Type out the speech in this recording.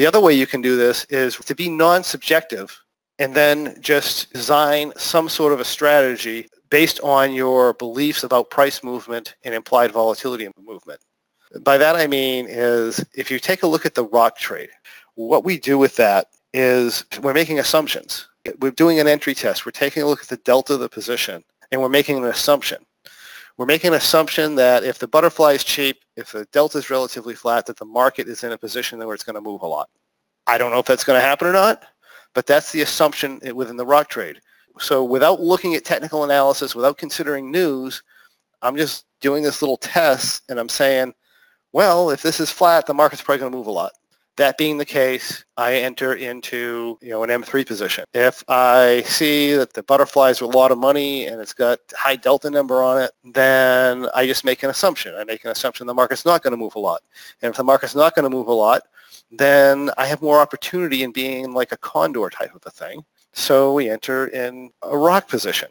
The other way you can do this is to be non-subjective and then just design some sort of a strategy based on your beliefs about price movement and implied volatility movement. By that I mean is if you take a look at the rock trade, what we do with that is we're making assumptions. We're doing an entry test. We're taking a look at the delta of the position and we're making an assumption. We're making an assumption that if the butterfly is cheap, if the delta is relatively flat, that the market is in a position where it's going to move a lot. I don't know if that's going to happen or not, but that's the assumption within the rock trade. So without looking at technical analysis, without considering news, I'm just doing this little test and I'm saying, well, if this is flat, the market's probably going to move a lot. That being the case, I enter into you know an M3 position. If I see that the butterfly is a lot of money and it's got high delta number on it, then I just make an assumption. I make an assumption the market's not going to move a lot. And if the market's not going to move a lot, then I have more opportunity in being like a condor type of a thing. So we enter in a rock position.